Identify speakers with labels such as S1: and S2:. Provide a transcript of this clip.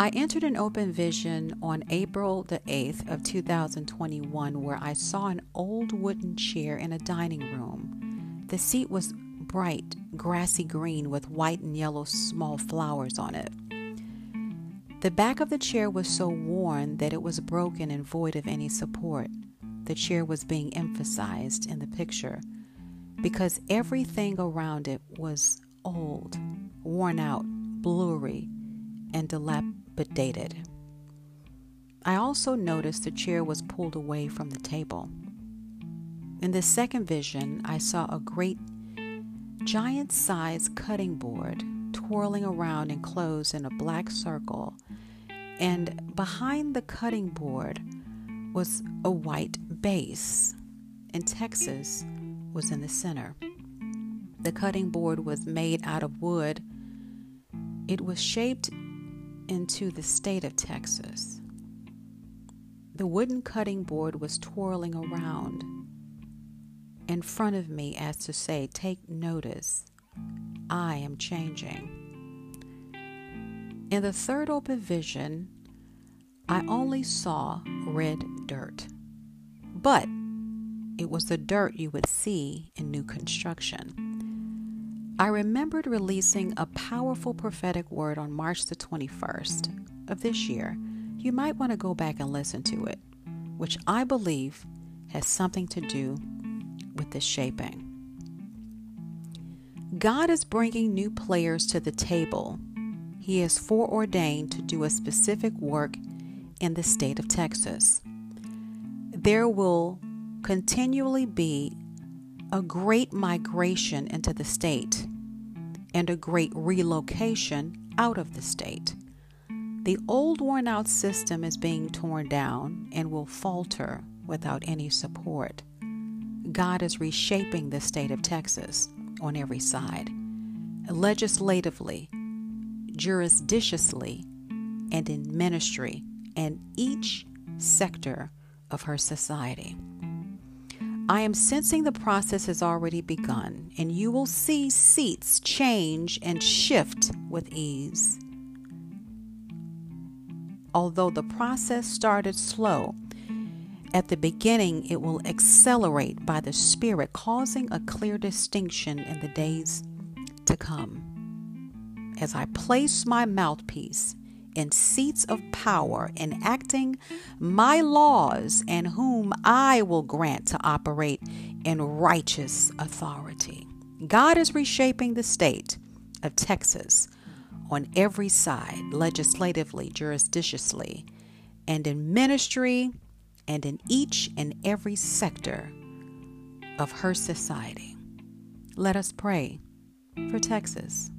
S1: I entered an open vision on April the 8th of 2021 where I saw an old wooden chair in a dining room. The seat was bright grassy green with white and yellow small flowers on it. The back of the chair was so worn that it was broken and void of any support. The chair was being emphasized in the picture because everything around it was old, worn out, blurry, and dilapidated. I also noticed the chair was pulled away from the table. In the second vision, I saw a great giant sized cutting board twirling around enclosed in a black circle, and behind the cutting board was a white base, and Texas was in the center. The cutting board was made out of wood. It was shaped into the state of Texas. The wooden cutting board was twirling around in front of me as to say, Take notice, I am changing. In the third open vision, I only saw red dirt, but it was the dirt you would see in new construction. I remembered releasing a powerful prophetic word on March the 21st of this year. You might want to go back and listen to it, which I believe has something to do with this shaping. God is bringing new players to the table. He is foreordained to do a specific work in the state of Texas. There will continually be a great migration into the state and a great relocation out of the state. The old worn out system is being torn down and will falter without any support. God is reshaping the state of Texas on every side, legislatively, jurisdictionally, and in ministry, and each sector of her society. I am sensing the process has already begun, and you will see seats change and shift with ease. Although the process started slow, at the beginning, it will accelerate by the Spirit, causing a clear distinction in the days to come. As I place my mouthpiece in seats of power, enacting my laws, and whom I will grant to operate in righteous authority. God is reshaping the state of Texas on every side, legislatively, jurisdictionally, and in ministry and in each and every sector of her society. Let us pray for Texas.